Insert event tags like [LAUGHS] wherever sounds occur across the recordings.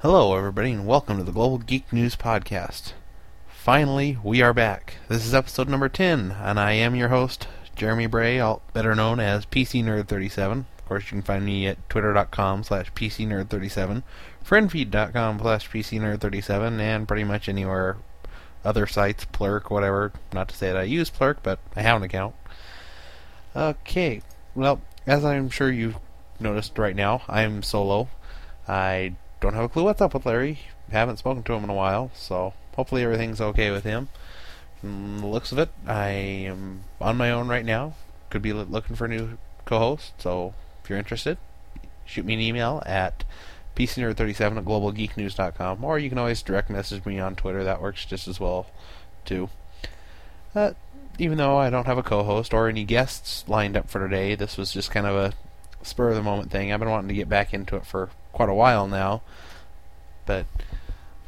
Hello, everybody, and welcome to the Global Geek News Podcast. Finally, we are back. This is episode number 10, and I am your host, Jeremy Bray, better known as PC Nerd 37 Of course, you can find me at twitter.com slash PCNerd37, friendfeed.com slash PCNerd37, and pretty much anywhere other sites, Plurk, whatever. Not to say that I use Plurk, but I have an account. Okay, well, as I'm sure you've noticed right now, I'm solo. I don't have a clue what's up with Larry. Haven't spoken to him in a while, so hopefully everything's okay with him. From the looks of it, I am on my own right now. Could be looking for a new co-host, so if you're interested, shoot me an email at pcnerd37 at globalgeeknews.com, or you can always direct message me on Twitter. That works just as well, too. Uh, even though I don't have a co-host or any guests lined up for today, this was just kind of a spur of the moment thing. I've been wanting to get back into it for quite a while now, but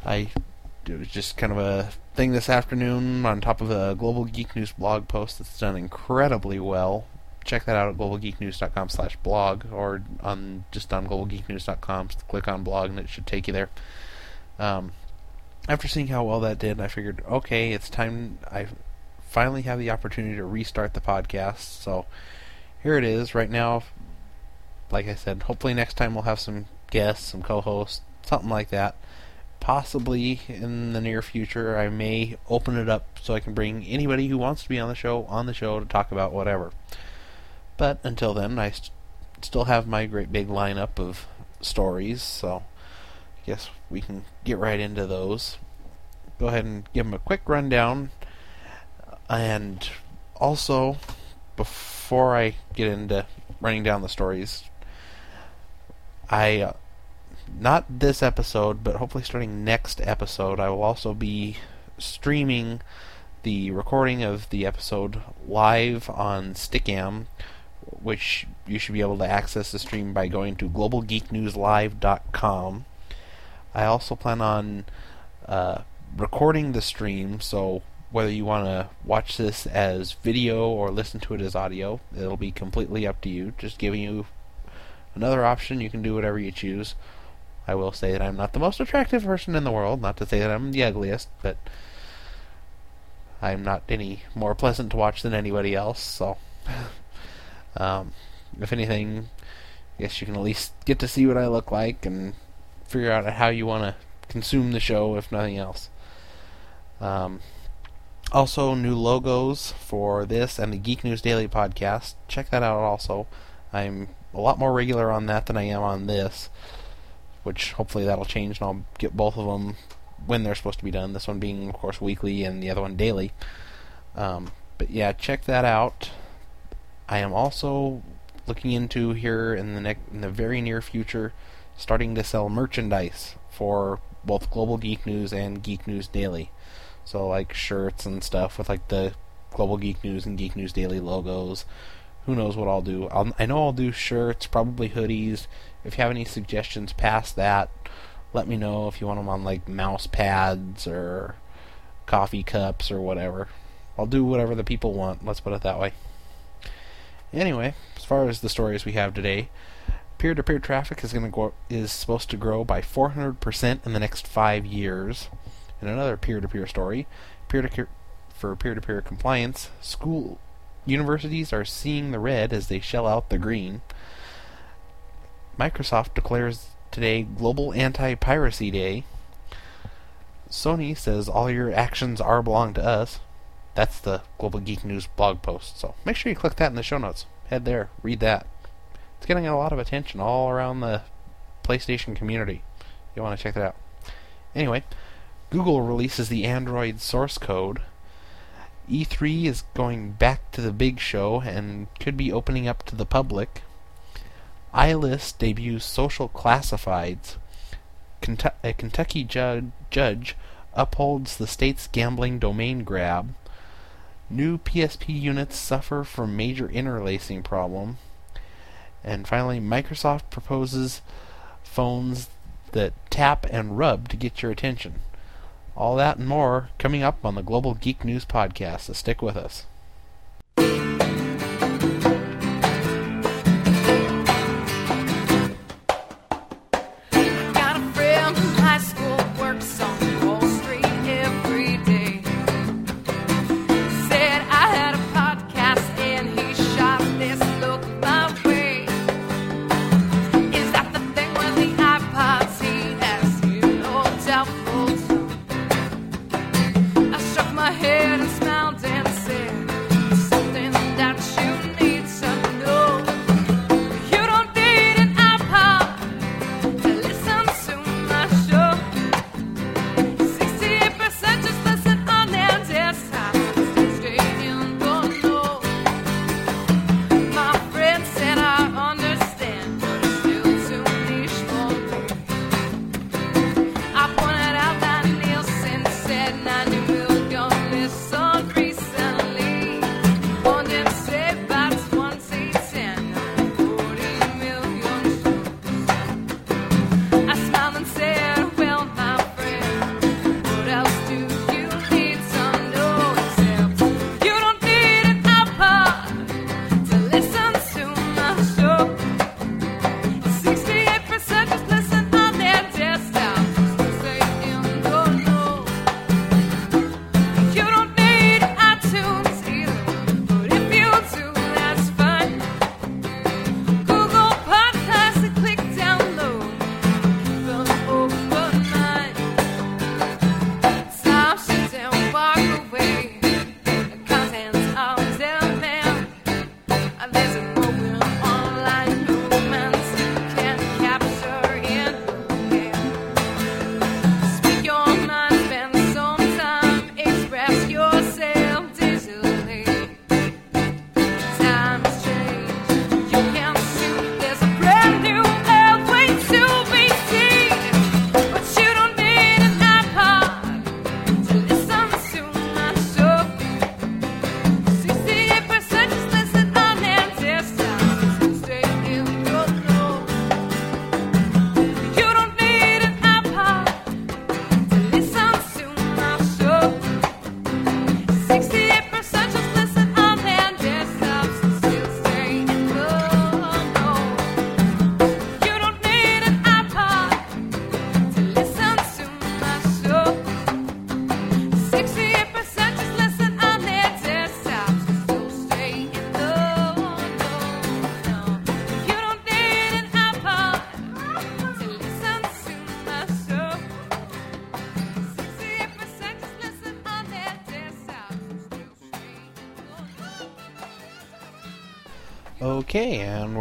I it was just kind of a thing this afternoon on top of a Global Geek News blog post that's done incredibly well. Check that out at globalgeeknews.com/blog or on just on globalgeeknews.com. Click on blog and it should take you there. Um, after seeing how well that did, I figured, okay, it's time. I finally have the opportunity to restart the podcast. So here it is. Right now, like I said, hopefully next time we'll have some guests, some co-hosts, something like that. Possibly in the near future, I may open it up so I can bring anybody who wants to be on the show on the show to talk about whatever. But until then, I st- still have my great big lineup of stories, so I guess we can get right into those. Go ahead and give them a quick rundown. And also, before I get into running down the stories, I uh, not this episode, but hopefully starting next episode, I will also be streaming the recording of the episode live on Stickam, which you should be able to access the stream by going to globalgeeknewslive.com. I also plan on uh, recording the stream, so whether you want to watch this as video or listen to it as audio, it'll be completely up to you. Just giving you Another option, you can do whatever you choose. I will say that I'm not the most attractive person in the world, not to say that I'm the ugliest, but I'm not any more pleasant to watch than anybody else, so [LAUGHS] um, if anything, I guess you can at least get to see what I look like and figure out how you want to consume the show, if nothing else. Um, also, new logos for this and the Geek News Daily podcast. Check that out also. I'm a lot more regular on that than I am on this, which hopefully that'll change and I'll get both of them when they're supposed to be done. This one being, of course, weekly and the other one daily. Um, but yeah, check that out. I am also looking into here in the ne- in the very near future starting to sell merchandise for both Global Geek News and Geek News Daily. So like shirts and stuff with like the Global Geek News and Geek News Daily logos who knows what I'll do. I'll, I know I'll do shirts, probably hoodies. If you have any suggestions past that, let me know if you want them on like mouse pads or coffee cups or whatever. I'll do whatever the people want. Let's put it that way. Anyway, as far as the stories we have today, peer-to-peer traffic is going to go is supposed to grow by 400% in the next 5 years. In another peer-to-peer story, peer-to-peer for peer-to-peer compliance, school Universities are seeing the red as they shell out the green. Microsoft declares today Global Anti Piracy Day. Sony says all your actions are belong to us. That's the Global Geek News blog post. So make sure you click that in the show notes. Head there, read that. It's getting a lot of attention all around the PlayStation community. You want to check that out. Anyway, Google releases the Android source code E3 is going back to the big show and could be opening up to the public. iList debuts social classifieds. Kentu- a Kentucky ju- judge upholds the state's gambling domain grab. New PSP units suffer from major interlacing problem. And finally, Microsoft proposes phones that tap and rub to get your attention. All that and more coming up on the Global Geek News Podcast, so stick with us.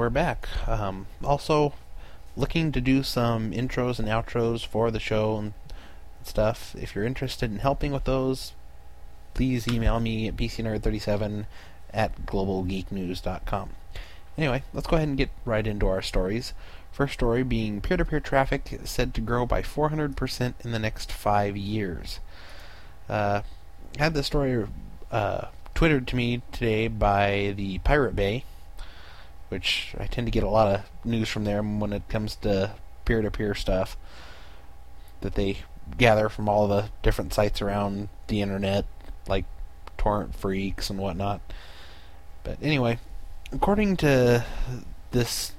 We're back. Um, also, looking to do some intros and outros for the show and stuff. If you're interested in helping with those, please email me at pcnerd37 at globalgeeknews.com. Anyway, let's go ahead and get right into our stories. First story being peer to peer traffic said to grow by 400% in the next five years. Uh, had this story uh, twittered to me today by the Pirate Bay, which I tend to get a lot of news from there when it comes to peer to peer stuff that they gather from all the different sites around the internet, like Torrent Freaks and whatnot. But anyway, according to this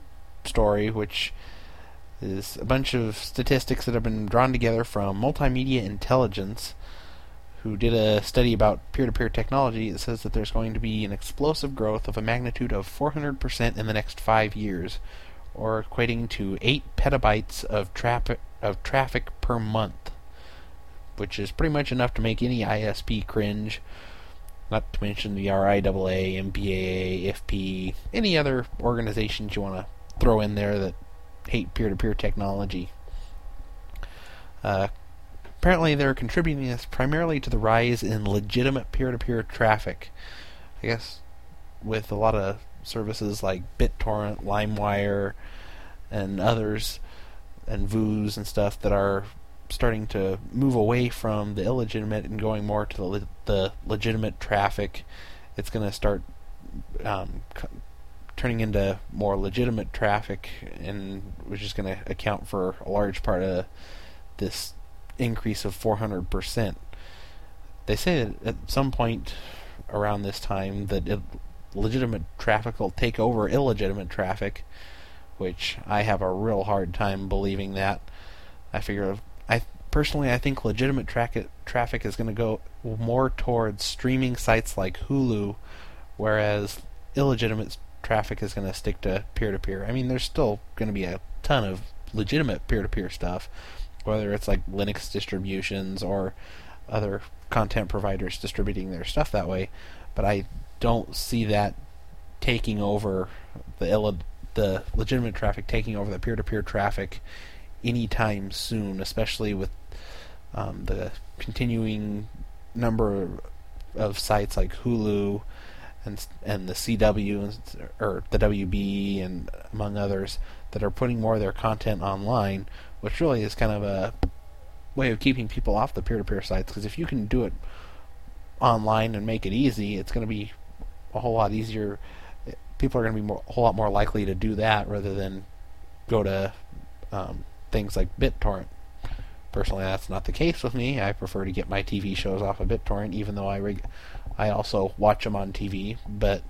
story, which is a bunch of statistics that have been drawn together from Multimedia Intelligence, who did a study about peer to peer technology, it says that there's going to be an explosive growth of a magnitude of 400% in the next five years, or equating to 8 petabytes of, traffic of traffic per month, which is pretty much enough to make any ISP cringe. Not to mention the RIAA, MPAA, IFP, any other organizations you want to throw in there that hate peer to peer technology. Uh, Apparently, they're contributing this primarily to the rise in legitimate peer to peer traffic. I guess with a lot of services like BitTorrent, LimeWire, and others, and Vuze and stuff that are starting to move away from the illegitimate and going more to the, le- the legitimate traffic. It's going to start um, c- turning into more legitimate traffic, and which is going to account for a large part of this increase of 400%. They say that at some point around this time that it, legitimate traffic will take over illegitimate traffic, which I have a real hard time believing that. I figure I personally I think legitimate tra- traffic is going to go more towards streaming sites like Hulu, whereas illegitimate traffic is going to stick to peer to peer. I mean, there's still going to be a ton of legitimate peer to peer stuff, whether it's like Linux distributions or other content providers distributing their stuff that way. But I don't see that taking over the Ill- the legitimate traffic taking over the peer-to-peer traffic anytime soon, especially with um, the continuing number of sites like Hulu and and the CW or the WB and among others that are putting more of their content online, which really is kind of a way of keeping people off the peer-to-peer sites. Because if you can do it online and make it easy, it's going to be a whole lot easier. People are going to be more, a whole lot more likely to do that rather than go to um, things like BitTorrent. Personally, that's not the case with me. I prefer to get my TV shows off of BitTorrent, even though I I also watch them on TV. But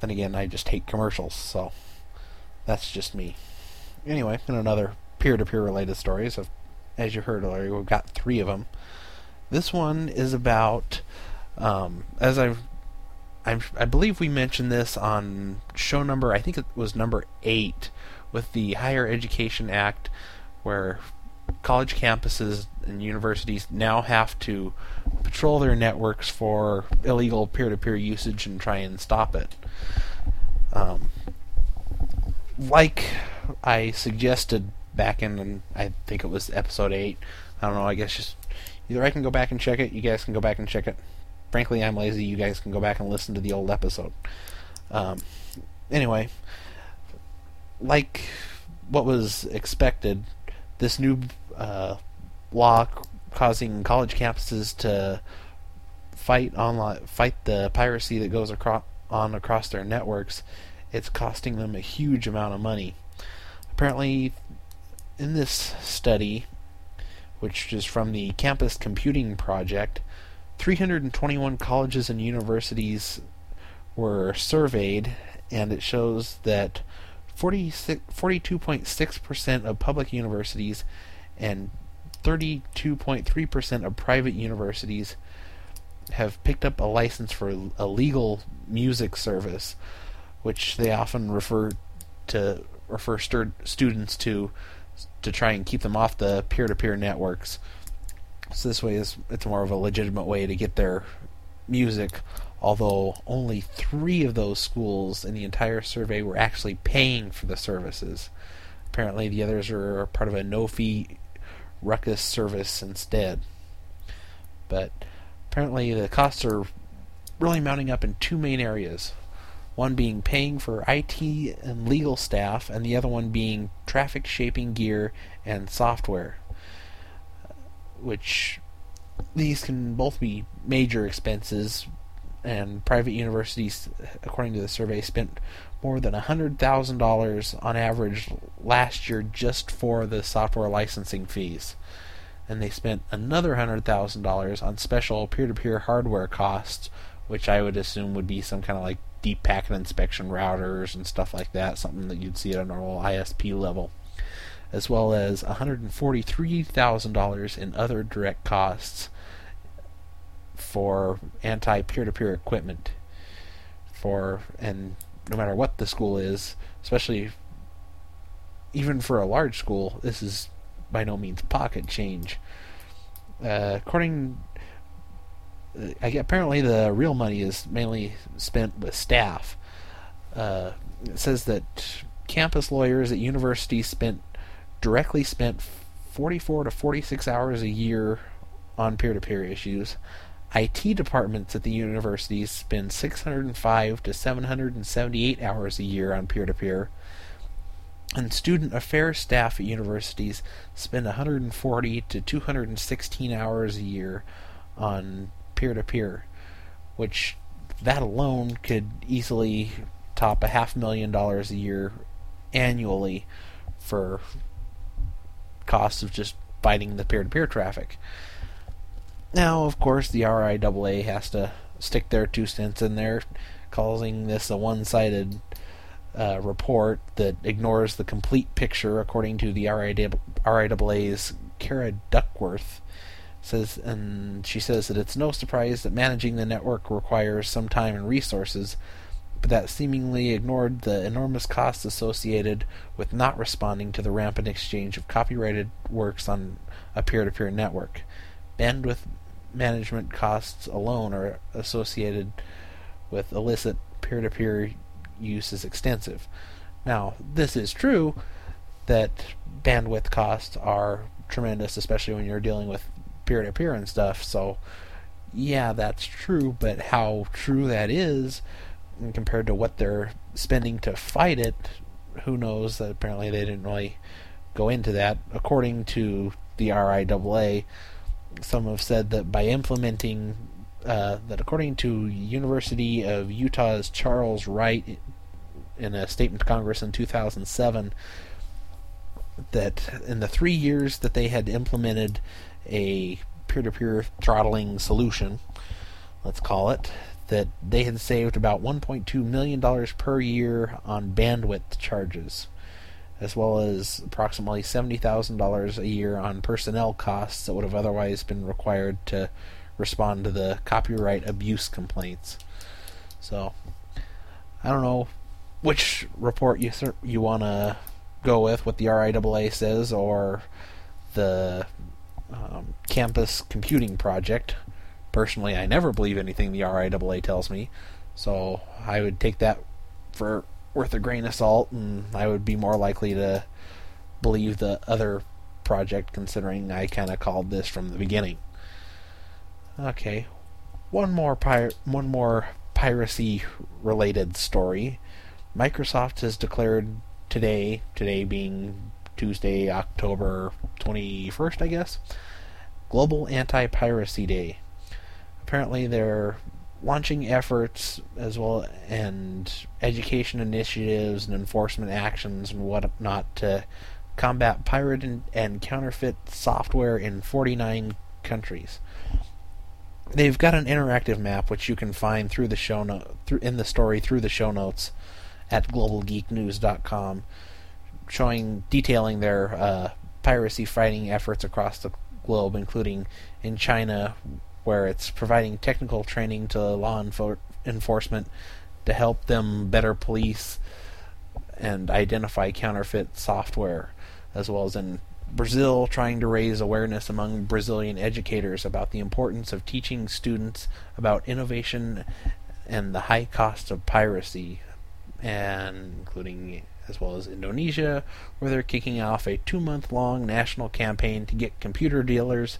then again, I just hate commercials, so that's just me. Anyway, in another peer-to-peer related stories, as you heard earlier, we've got three of them. This one is about, um, as I've, I'm, I believe we mentioned this on show number, I think it was number eight, with the Higher Education Act, where college campuses and universities now have to patrol their networks for illegal peer-to-peer usage and try and stop it. Um, like I suggested back in, I think it was episode eight. I don't know. I guess just either I can go back and check it. You guys can go back and check it. Frankly, I'm lazy. You guys can go back and listen to the old episode. Um, anyway, like what was expected, this new uh, law causing college campuses to fight online, fight the piracy that goes across on across their networks. It's costing them a huge amount of money. Apparently, in this study, which is from the Campus Computing Project, 321 colleges and universities were surveyed, and it shows that 42.6% of public universities and 32.3% of private universities have picked up a license for a legal music service, which they often refer to refer stu- students to to try and keep them off the peer-to-peer networks. So this way is it's more of a legitimate way to get their music although only three of those schools in the entire survey were actually paying for the services. Apparently, the others are part of a no fee Ruckus service instead. But apparently, the costs are really mounting up in two main areas one being paying for IT and legal staff, and the other one being traffic shaping gear and software. Which these can both be major expenses, and private universities, according to the survey, spent more than $100,000 on average last year just for the software licensing fees. And they spent another $100,000 on special peer to peer hardware costs, which I would assume would be some kind of like deep packet inspection routers and stuff like that, something that you'd see at a normal ISP level, as well as $143,000 in other direct costs for anti peer to peer equipment. For and no matter what the school is, especially even for a large school, this is by no means pocket change. Uh, according apparently the real money is mainly spent with staff. Uh, it says that campus lawyers at universities spent directly spent 44 to 46 hours a year on peer-to-peer issues. IT departments at the universities spend 605 to 778 hours a year on peer-to-peer. And student affairs staff at universities spend 140 to 216 hours a year on peer to peer, which that alone could easily top a half million dollars a year annually for costs of just fighting the peer to peer traffic. Now, of course, the RIAA has to stick their two cents in there, calling this a one sided uh, report that ignores the complete picture, according to the RIAA's Cara Duckworth says and she says that it's no surprise that managing the network requires some time and resources but that seemingly ignored the enormous costs associated with not responding to the rampant exchange of copyrighted works on a peer-to-peer network. Bandwidth management costs alone are associated with illicit peer-to-peer use is extensive. Now this is true that bandwidth costs are tremendous especially when you're dealing with peer to peer and stuff. So, yeah, that's true, but how true that is compared to what they're spending to fight it, who knows? That apparently they didn't really go into that. According to the RIAA, some have said that by implementing uh, that, according to University of Utah's Charles Wright in a statement to Congress in 2007, that in the three years that they had implemented a peer-to-peer throttling solution, let's call it, that they had saved about 1.2 million dollars per year on bandwidth charges, as well as approximately seventy thousand dollars a year on personnel costs that would have otherwise been required to respond to the copyright abuse complaints. So, I don't know which report you you want to go with, what the RIAA says, or the um, campus computing project. Personally, I never believe anything the RIAA tells me, so I would take that for worth a grain of salt, and I would be more likely to believe the other project, considering I kind of called this from the beginning. Okay, one more pir- one more piracy related story. Microsoft has declared today, today being Tuesday, October 21st, I guess. Global Anti Piracy Day. Apparently, they're launching efforts as well and education initiatives and enforcement actions and whatnot to combat pirate and, and counterfeit software in 49 countries. They've got an interactive map which you can find through the show note through in the story through the show notes at globalgeeknews.com showing detailing their uh, piracy fighting efforts across the globe, including in China, where it's providing technical training to law enfor- enforcement to help them better police and identify counterfeit software, as well as in Brazil, trying to raise awareness among Brazilian educators about the importance of teaching students about innovation and the high cost of piracy, and including as well as Indonesia, where they're kicking off a two month long national campaign to get computer dealers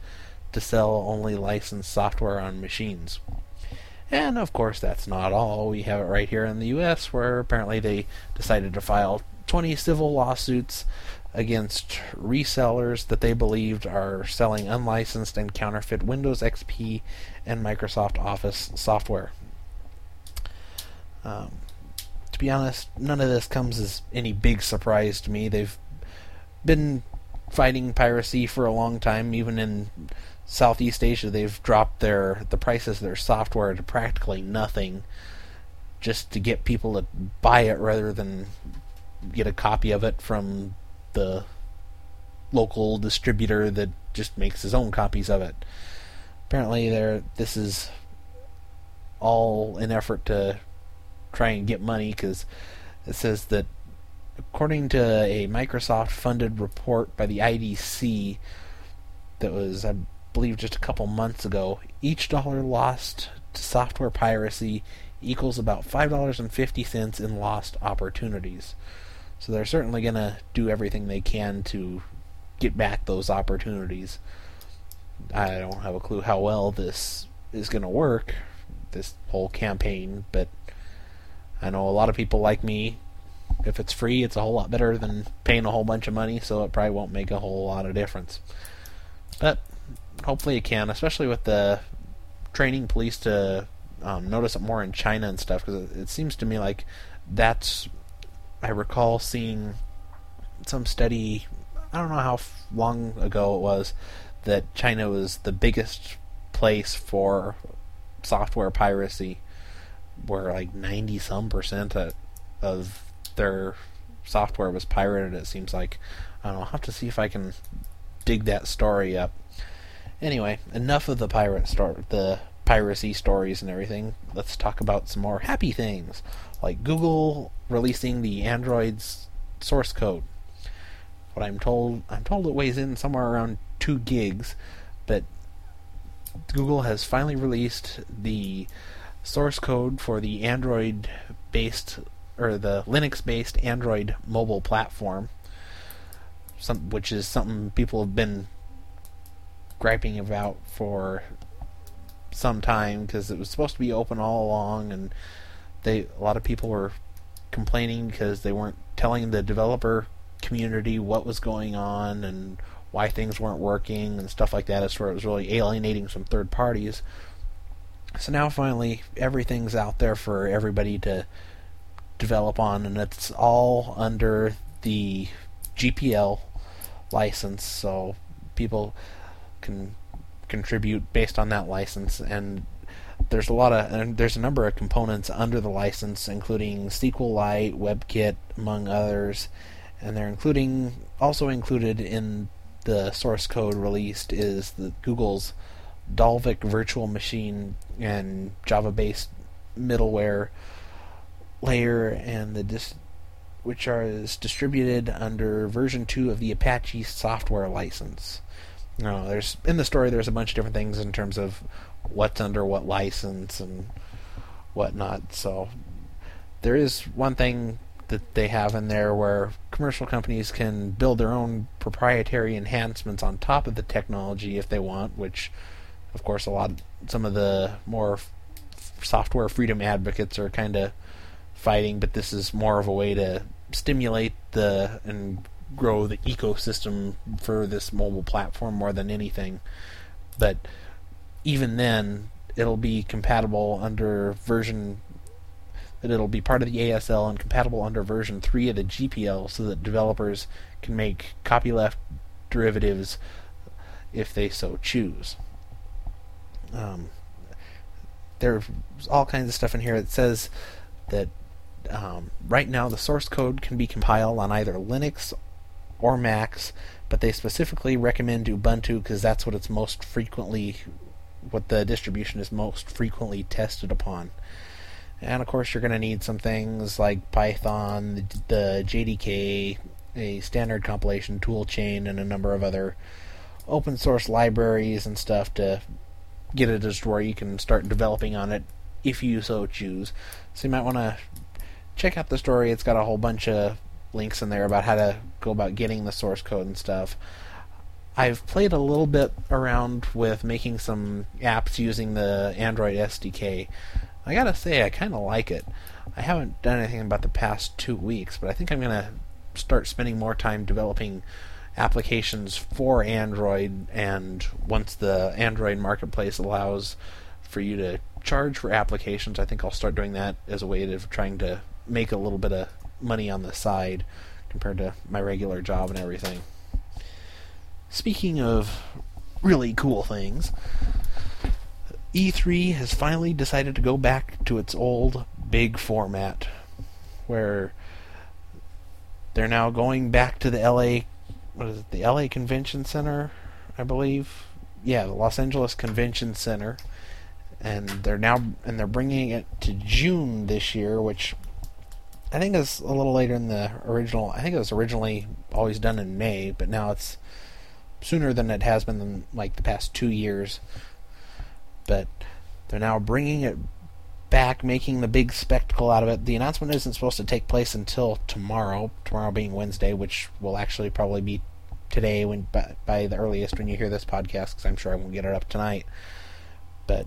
to sell only licensed software on machines. And of course, that's not all. We have it right here in the US, where apparently they decided to file 20 civil lawsuits against resellers that they believed are selling unlicensed and counterfeit Windows XP and Microsoft Office software. Um, to be honest, none of this comes as any big surprise to me. They've been fighting piracy for a long time, even in Southeast Asia. They've dropped their the prices of their software to practically nothing, just to get people to buy it rather than get a copy of it from the local distributor that just makes his own copies of it. Apparently, there this is all an effort to try and get money because it says that according to a Microsoft funded report by the IDC that was I believe just a couple months ago, each dollar lost to software piracy equals about $5.50 in lost opportunities. So they're certainly going to do everything they can to get back those opportunities. I don't have a clue how well this is going to work, this whole campaign, but I know a lot of people like me. If it's free, it's a whole lot better than paying a whole bunch of money, so it probably won't make a whole lot of difference. But hopefully it can, especially with the training police to um, notice it more in China and stuff, because it, it seems to me like that's. I recall seeing some study. I don't know how long ago it was that China was the biggest place for software piracy where like 90 some percent of their software was pirated, it seems like. I don't know, I'll have to see if I can dig that story up. Anyway, enough of the pirate story, the piracy stories and everything. Let's talk about some more happy things, like Google releasing the Android's source code. What I'm told, I'm told it weighs in somewhere around two gigs, but Google has finally released the source code for the Android based or the Linux based Android mobile platform, some, which is something people have been griping about for some time because it was supposed to be open all along, and they a lot of people were complaining because they weren't telling the developer community what was going on and why things weren't working and stuff like that. As far as really alienating some third parties. So now finally everything's out there for everybody to develop on, and it's all under the GPL license, so people can contribute based on that license. And there's a lot of there's a number of components under the license, including SQLite, WebKit, among others, and they're including also included in the source code released is the Google's Dalvik virtual machine and Java-based middleware layer, and the dis- which are is distributed under version two of the Apache software license. Now, there's in the story there's a bunch of different things in terms of what's under what license and whatnot. So there is one thing that they have in there where commercial companies can build their own proprietary enhancements on top of the technology if they want, which of course, a lot, some of the more software freedom advocates are kind of fighting, but this is more of a way to stimulate the and grow the ecosystem for this mobile platform more than anything. But even then, it'll be compatible under version that it'll be part of the ASL and compatible under version 3 of the GPL so that developers can make copyleft derivatives if they so choose. Um, there's all kinds of stuff in here that says that um, right now the source code can be compiled on either Linux or Macs, but they specifically recommend Ubuntu because that's what it's most frequently, what the distribution is most frequently tested upon. And of course, you're going to need some things like Python, the, JDK, a standard compilation toolchain, and a number of other open source libraries and stuff to get it as to where you can start developing on it if you so choose. So you might want to check out the story. It's got a whole bunch of links in there about how to go about getting the source code and stuff. I've played a little bit around with making some apps using the Android SDK. I gotta say, I kind of like it. I haven't done anything about the past two weeks, but I think I'm gonna start spending more time developing applications for Android. And once the Android marketplace allows for you to charge for applications, I think I'll start doing that as a way of trying to make a little bit of money on the side compared to my regular job and everything. Speaking of really cool things, E3 has finally decided to go back to its old big format where they're now going back to the LA what is it the LA Convention Center I believe? Yeah the Los Angeles Convention Center. And they're now and they're bringing it to June this year which I think is a little later than the original I think it was originally always done in May but now it's sooner than it has been in like the past 2 years. But they're now bringing it back, making the big spectacle out of it. The announcement isn't supposed to take place until tomorrow, tomorrow being Wednesday, which will actually probably be today when by, by the earliest when you hear this podcast, because I'm sure I won't get it up tonight. But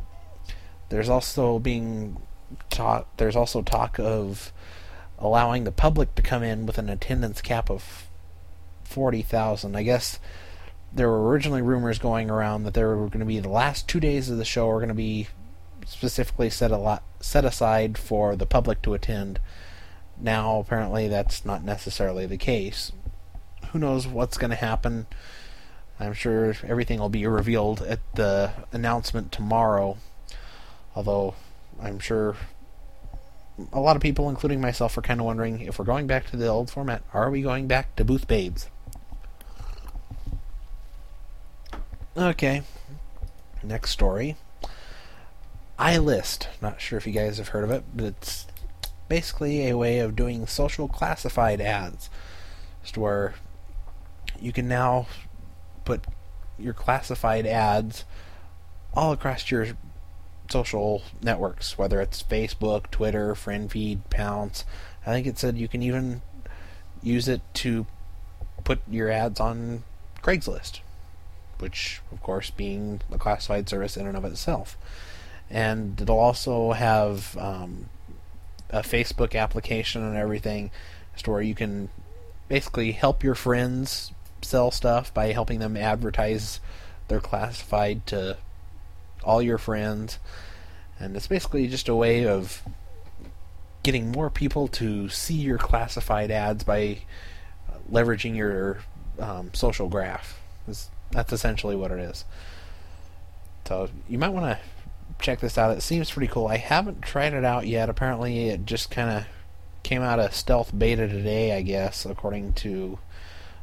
there's also being talk. There's also talk of allowing the public to come in with an attendance cap of forty thousand. I guess there were originally rumors going around that there were going to be the last two days of the show are going to be specifically set a lot set aside for the public to attend. Now apparently that's not necessarily the case. Who knows what's going to happen? I'm sure everything will be revealed at the announcement tomorrow. Although I'm sure a lot of people, including myself, are kind of wondering if we're going back to the old format. Are we going back to booth babes? Okay. Next story. iList. Not sure if you guys have heard of it, but it's basically a way of doing social classified ads. Just where you can now put your classified ads all across your social networks, whether it's Facebook, Twitter, FriendFeed, Pounce. I think it said you can even use it to put your ads on Craigslist which, of course, being a classified service in and of itself. And it'll also have um, a Facebook application and everything, to where you can basically help your friends sell stuff by helping them advertise their classified to all your friends. And it's basically just a way of getting more people to see your classified ads by leveraging your um, social graph. That's essentially what it is. So you might want to check this out. It seems pretty cool. I haven't tried it out yet. Apparently, it just kind of came out of stealth beta today, I guess, according to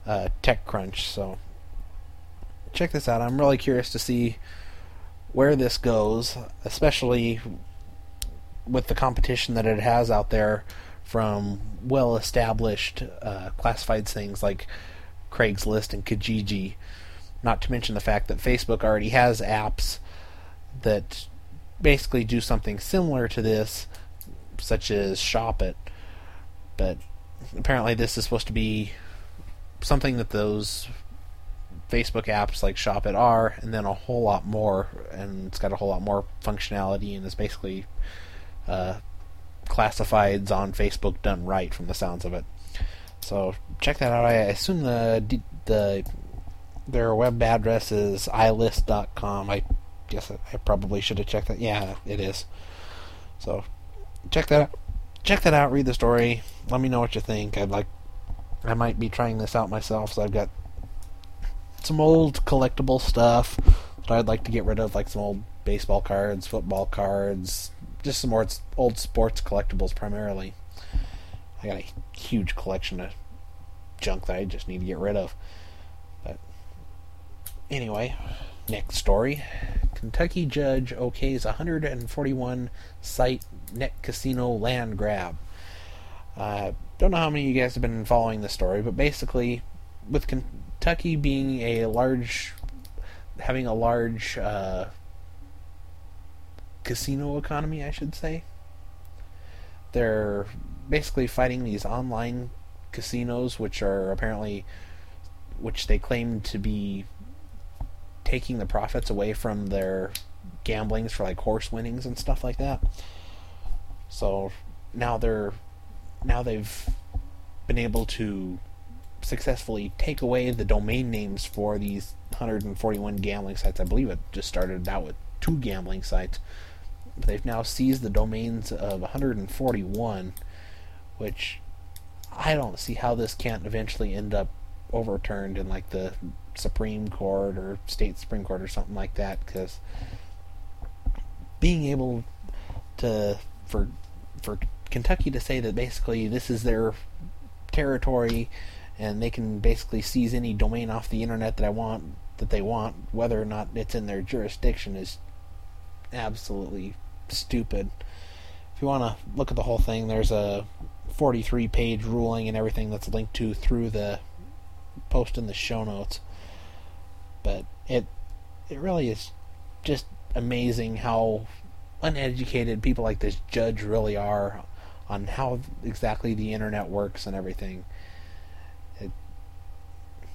uh, TechCrunch. So check this out. I'm really curious to see where this goes, especially with the competition that it has out there from well-established uh, classified things like Craigslist and Kijiji. Not to mention the fact that Facebook already has apps that basically do something similar to this, such as Shop It. But apparently, this is supposed to be something that those Facebook apps like Shop It are, and then a whole lot more. And it's got a whole lot more functionality, and it's basically uh, classifieds on Facebook done right, from the sounds of it. So check that out. I assume the the their web address is ilist.com. I guess I probably should have checked that. Yeah, it is. So check that out. Check that out. Read the story. Let me know what you think. I'd like. I might be trying this out myself. So I've got some old collectible stuff that I'd like to get rid of, like some old baseball cards, football cards, just some more old sports collectibles primarily. I got a huge collection of junk that I just need to get rid of. But anyway, next story. Kentucky judge okays 141 site net casino land grab. Uh, don't know how many of you guys have been following this story, but basically, with Kentucky being a large, having a large uh, casino economy, I should say. They're basically fighting these online casinos, which are apparently, which they claim to be taking the profits away from their gamblings for like horse winnings and stuff like that. So now they're now they've been able to successfully take away the domain names for these 141 gambling sites. I believe it just started out with two gambling sites. But they've now seized the domains of 141, which I don't see how this can't eventually end up overturned in like the Supreme Court or state Supreme Court or something like that because being able to for for Kentucky to say that basically this is their territory and they can basically seize any domain off the internet that I want that they want, whether or not it's in their jurisdiction, is absolutely stupid. If you want to look at the whole thing, there's a 43 page ruling and everything that's linked to through the post in the show notes. But it it really is just amazing how uneducated people like this judge really are on how exactly the internet works and everything. It,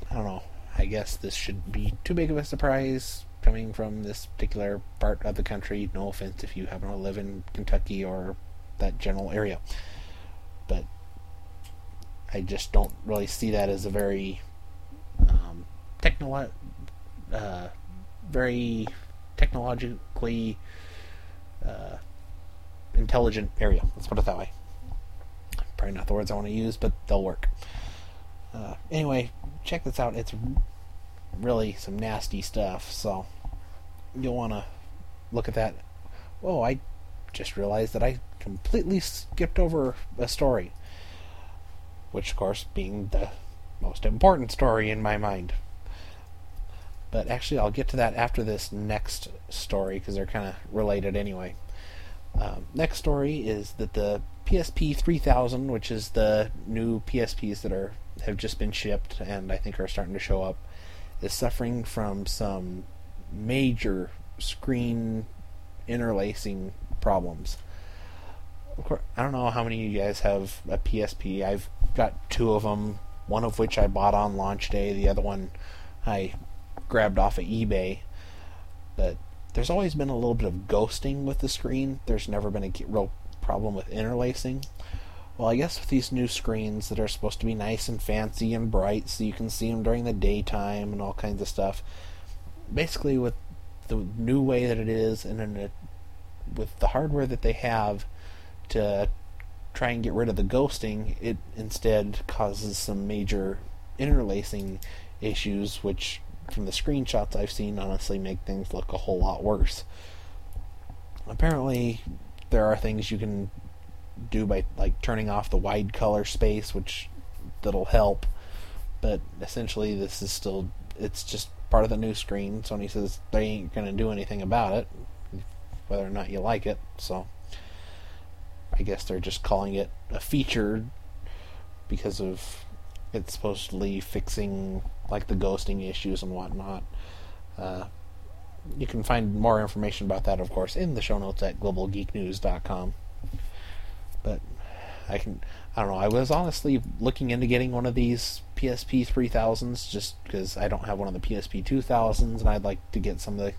I don't know. I guess this should be too big of a surprise coming from this particular part of the country. No offense if you happen to live in Kentucky or that general area. But I just don't really see that as a very um, technolo- uh, very technologically uh, intelligent area. Let's put it that way. Probably not the words I want to use, but they'll work. Uh, anyway, check this out. It's really some nasty stuff, so you'll want to look at that. Whoa, I just realized that I completely skipped over a story. Which, of course, being the most important story in my mind. But actually, I'll get to that after this next story because they're kind of related anyway. Um, next story is that the PSP 3000, which is the new PSPs that are have just been shipped and I think are starting to show up, is suffering from some major screen interlacing problems. Of course, I don't know how many of you guys have a PSP. I've got two of them. One of which I bought on launch day. The other one I grabbed off of eBay. But there's always been a little bit of ghosting with the screen. There's never been a real problem with interlacing. Well, I guess with these new screens that are supposed to be nice and fancy and bright so you can see them during the daytime and all kinds of stuff, basically with the new way that it is and then it, with the hardware that they have to try and get rid of the ghosting, it instead causes some major interlacing issues, which from the screenshots I've seen honestly make things look a whole lot worse. Apparently, there are things you can do by like turning off the wide color space, which that'll help. But essentially, this is still it's just part of the new screen. Sony says they ain't gonna do anything about it, whether or not you like it. So I guess they're just calling it a feature because of it's supposedly fixing like the ghosting issues and whatnot. Uh, you can find more information about that, of course, in the show notes at globalgeeknews.com. But I can, I don't know. I was honestly looking into getting one of these PSP 3000s just because I don't have one of the PSP 2000s, and I'd like to get some of the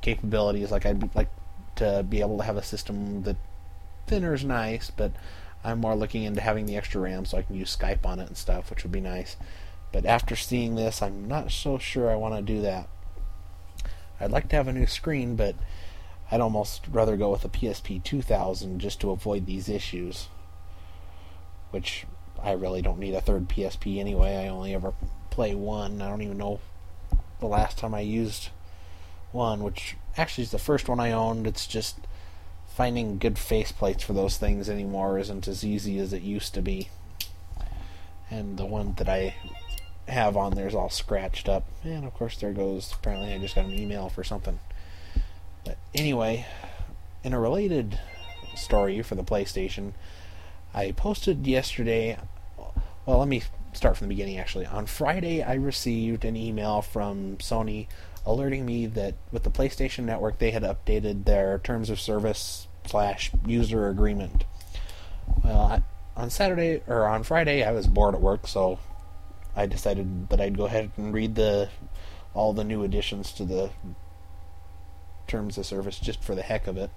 capabilities. Like I'd like to be able to have a system that thinner is nice, but I'm more looking into having the extra RAM so I can use Skype on it and stuff, which would be nice. But after seeing this, I'm not so sure I want to do that. I'd like to have a new screen, but I'd almost rather go with a PSP 2000 just to avoid these issues. Which I really don't need a third PSP anyway. I only ever play one. I don't even know the last time I used one, which actually is the first one I owned. It's just finding good faceplates for those things anymore isn't as easy as it used to be. And the one that I have on there is all scratched up. And of course, there goes. Apparently, I just got an email for something. But anyway, in a related story for the PlayStation, I posted yesterday. Well, let me start from the beginning actually. On Friday, I received an email from Sony alerting me that with the PlayStation Network they had updated their terms of service slash user agreement. Well, I, on Saturday or on Friday I was bored at work, so I decided that I'd go ahead and read the all the new additions to the terms of service just for the heck of it.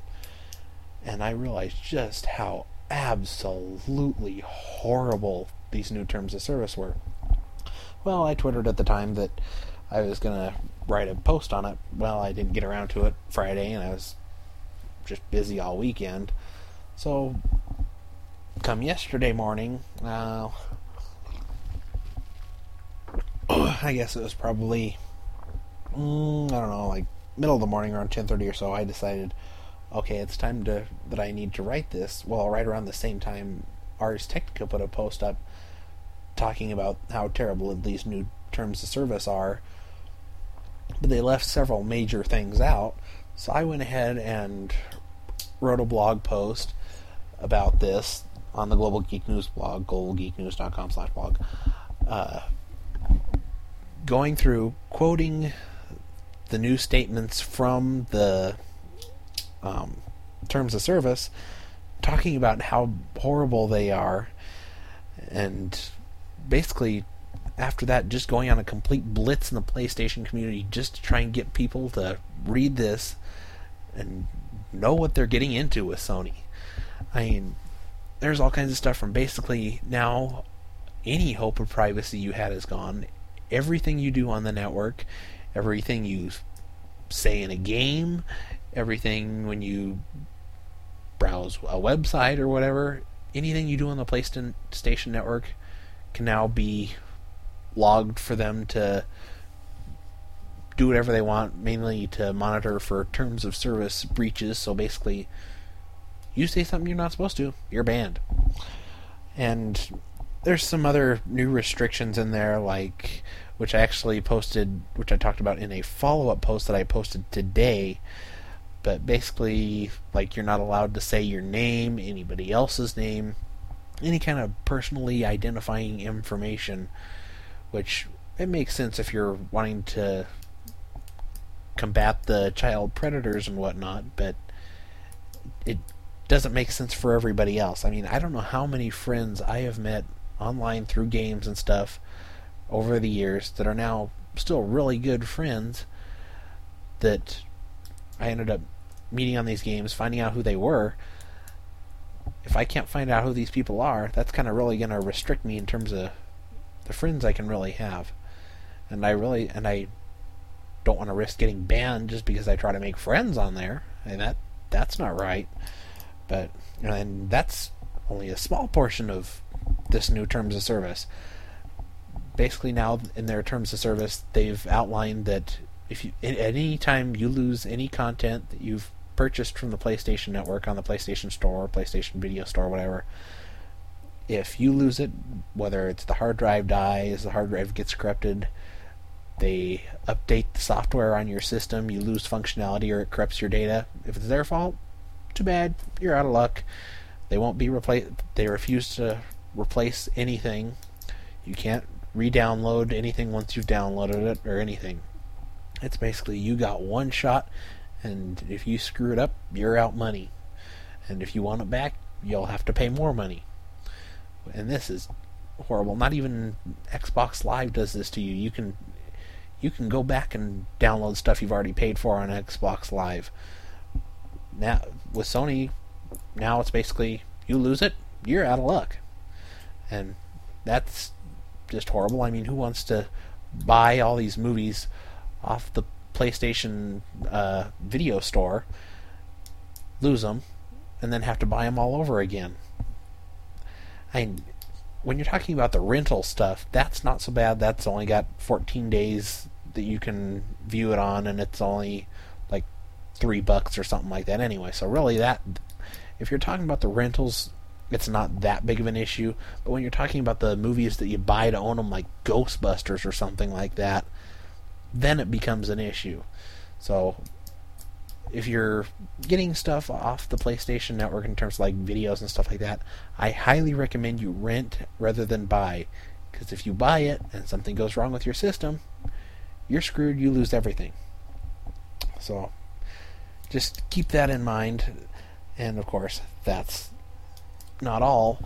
And I realized just how absolutely horrible these new terms of service were. Well, I twittered at the time that I was going to write a post on it. Well, I didn't get around to it Friday, and I was just busy all weekend. So, come yesterday morning, uh, [SIGHS] I guess it was probably, mm, I don't know, like middle of the morning, around 10:30 or so. I decided, okay, it's time to that I need to write this. Well, right around the same time, Ars Technica put a post up talking about how terrible these new terms of service are, but they left several major things out. So I went ahead and wrote a blog post about this on the Global Geek News blog, globalgeeknews.com slash blog, uh, going through, quoting the new statements from the um, terms of service, talking about how horrible they are, and basically after that just going on a complete blitz in the PlayStation community just to try and get people to read this and know what they're getting into with Sony. I mean, there's all kinds of stuff from basically now any hope of privacy you had is gone. Everything you do on the network, everything you say in a game, everything when you browse a website or whatever, anything you do on the PlayStation network can now be logged for them to do whatever they want, mainly to monitor for terms of service breaches. So basically, you say something you're not supposed to, you're banned. And there's some other new restrictions in there, like which I actually posted, which I talked about in a follow up post that I posted today. But basically, like you're not allowed to say your name, anybody else's name, any kind of personally identifying information, which it makes sense if you're wanting to combat the child predators and whatnot, but it doesn't make sense for everybody else. I mean, I don't know how many friends I have met online through games and stuff over the years that are now still really good friends that I ended up meeting on these games, finding out who they were, if I can't find out who these people are, that's kind of really going to restrict me in terms of the friends I can really have. And I really and I don't want to risk getting banned just because I try to make friends on there. And that that's not right. But and that's only a small portion of this new terms of service. Basically now in their terms of service they've outlined that if you any time you lose any content that you've purchased from the PlayStation Network on the PlayStation Store, PlayStation Video Store, whatever, if you lose it, whether it's the hard drive dies, the hard drive gets corrupted, they update the software on your system, you lose functionality or it corrupts your data. If it's their fault, too bad, you're out of luck. They won't be replaced. They refuse to replace anything. You can't re-download anything once you've downloaded it or anything. It's basically you got one shot and if you screw it up, you're out money. And if you want it back, you'll have to pay more money. And this is horrible. Not even Xbox Live does this to you. You can you can go back and download stuff you've already paid for on Xbox Live. Now with Sony, now it's basically you lose it, you're out of luck. And that's just horrible. I mean, who wants to buy all these movies off the PlayStation uh, video store, lose them, and then have to buy them all over again. I mean, when you're talking about the rental stuff, that's not so bad. That's only got 14 days that you can view it on, and it's only like three bucks or something like that anyway. So really, that if you're talking about the rentals, it's not that big of an issue. But when you're talking about the movies that you buy to own them, like Ghostbusters or something like that, then it becomes an issue. So if you're getting stuff off the PlayStation Network in terms of like videos and stuff like that, I highly recommend you rent rather than buy. Because if you buy it and something goes wrong with your system, you're screwed. You lose everything. So just keep that in mind. And of course, that's not all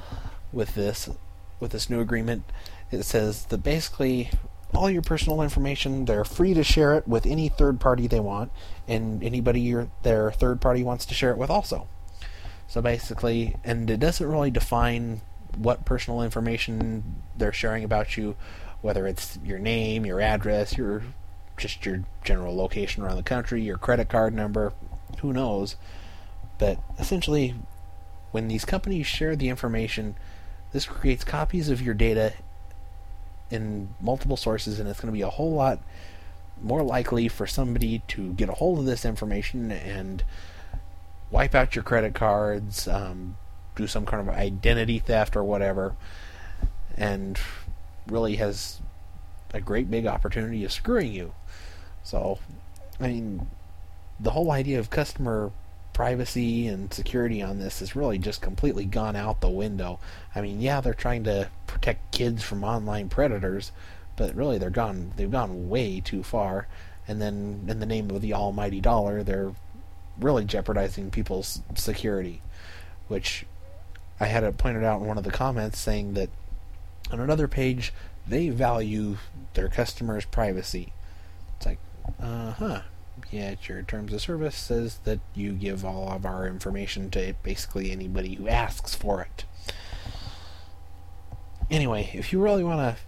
with this with this new agreement. It says that basically all your personal information, they're free to share it with any third party they want, and anybody your, their third party wants to share it with also. So basically, and it doesn't really define what personal information they're sharing about you, whether it's your name, your address, your just your general location around the country, your credit card number, who knows. But essentially, when these companies share the information, this creates copies of your data in multiple sources, and it's going to be a whole lot more likely for somebody to get a hold of this information and wipe out your credit cards, um, do some kind of identity theft or whatever, and really has a great big opportunity of screwing you. So, I mean, the whole idea of customer privacy and security on this has really just completely gone out the window. I mean, yeah, they're trying to protect kids from online predators, but really they're gone they've gone way too far. And then in the name of the almighty dollar, they're really jeopardizing people's security, which I had it pointed out in one of the comments saying that on another page they value their customers' privacy. It's like, uh huh. Yet your terms of service says that you give all of our information to basically anybody who asks for it. Anyway, if you really want to,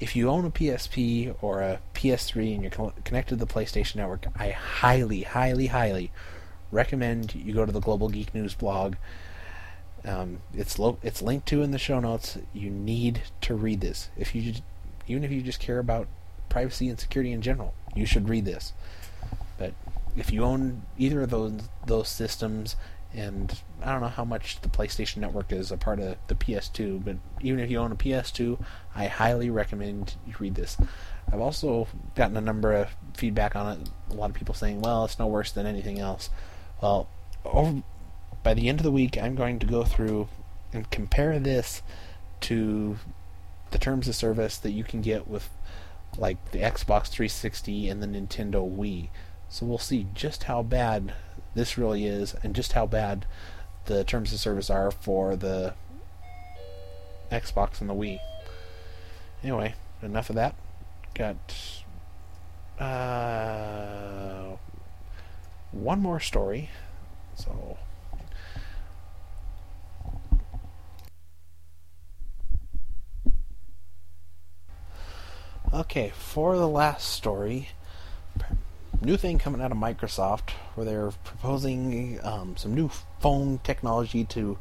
if you own a PSP or a PS3 and you're connected to the PlayStation Network, I highly, highly, highly recommend you go to the Global Geek News blog. Um, it's lo- it's linked to in the show notes. You need to read this. If you just, even if you just care about privacy and security in general, you should read this. But if you own either of those those systems, and I don't know how much the PlayStation Network is a part of the PS2, but even if you own a PS2, I highly recommend you read this. I've also gotten a number of feedback on it. A lot of people saying, "Well, it's no worse than anything else." Well, over, by the end of the week, I'm going to go through and compare this to the terms of service that you can get with like the Xbox 360 and the Nintendo Wii. So we'll see just how bad this really is and just how bad the terms of service are for the Xbox and the Wii. Anyway, enough of that. Got uh, one more story. So Okay, for the last story, new thing coming out of Microsoft where they're proposing um, some new phone technology to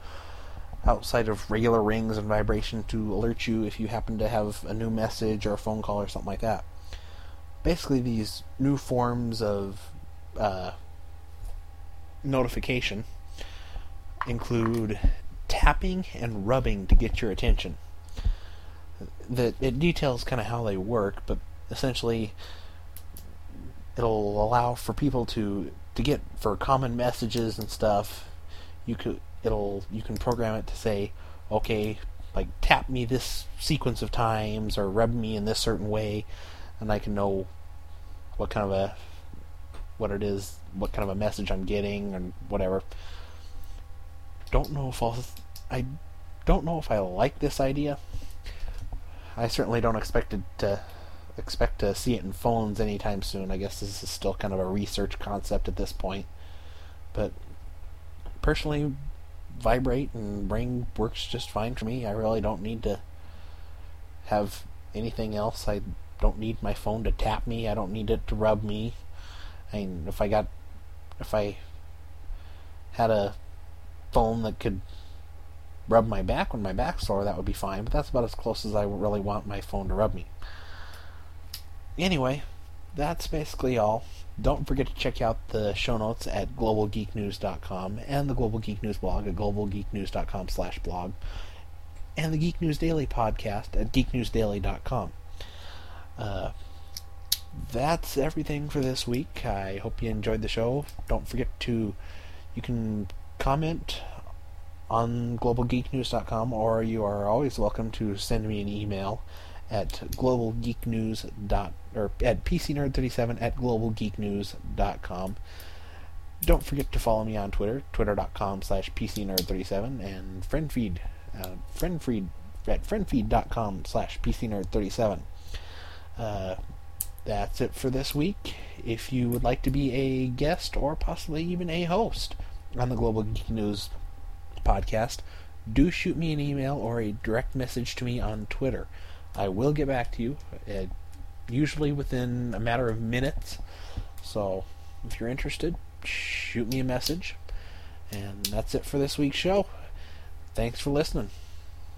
outside of regular rings and vibration to alert you if you happen to have a new message or a phone call or something like that. Basically, these new forms of uh, notification include tapping and rubbing to get your attention. That it details kind of how they work, but essentially it'll allow for people to to get for common messages and stuff. You could it'll you can program it to say, okay, like tap me this sequence of times or rub me in this certain way, and I can know what kind of a what it is, what kind of a message I'm getting, and whatever. Don't know if I'll, I don't know if I like this idea. I certainly don't expect it to expect to see it in phones anytime soon. I guess this is still kind of a research concept at this point. But personally, vibrate and ring works just fine for me. I really don't need to have anything else. I don't need my phone to tap me. I don't need it to rub me. I mean, if I got, if I had a phone that could rub my back when my back's sore, that would be fine. But that's about as close as I really want my phone to rub me anyway, that's basically all. Don't forget to check out the show notes at globalgeeknews.com and the Global Geek News blog at globalgeeknews.com slash blog and the Geek News Daily podcast at geeknewsdaily.com. Uh, that's everything for this week. I hope you enjoyed the show. Don't forget to, you can comment on globalgeeknews.com or you are always welcome to send me an email at globalgeeknews dot or at pcnerd37 at globalgeeknews.com. Don't forget to follow me on Twitter, twitter.com slash pcnerd37, and friendfeed, uh, friendfeed at friendfeed.com slash pcnerd37. Uh, that's it for this week. If you would like to be a guest or possibly even a host on the Global Geek News podcast, do shoot me an email or a direct message to me on Twitter. I will get back to you, uh, usually within a matter of minutes. So if you're interested, shoot me a message. And that's it for this week's show. Thanks for listening.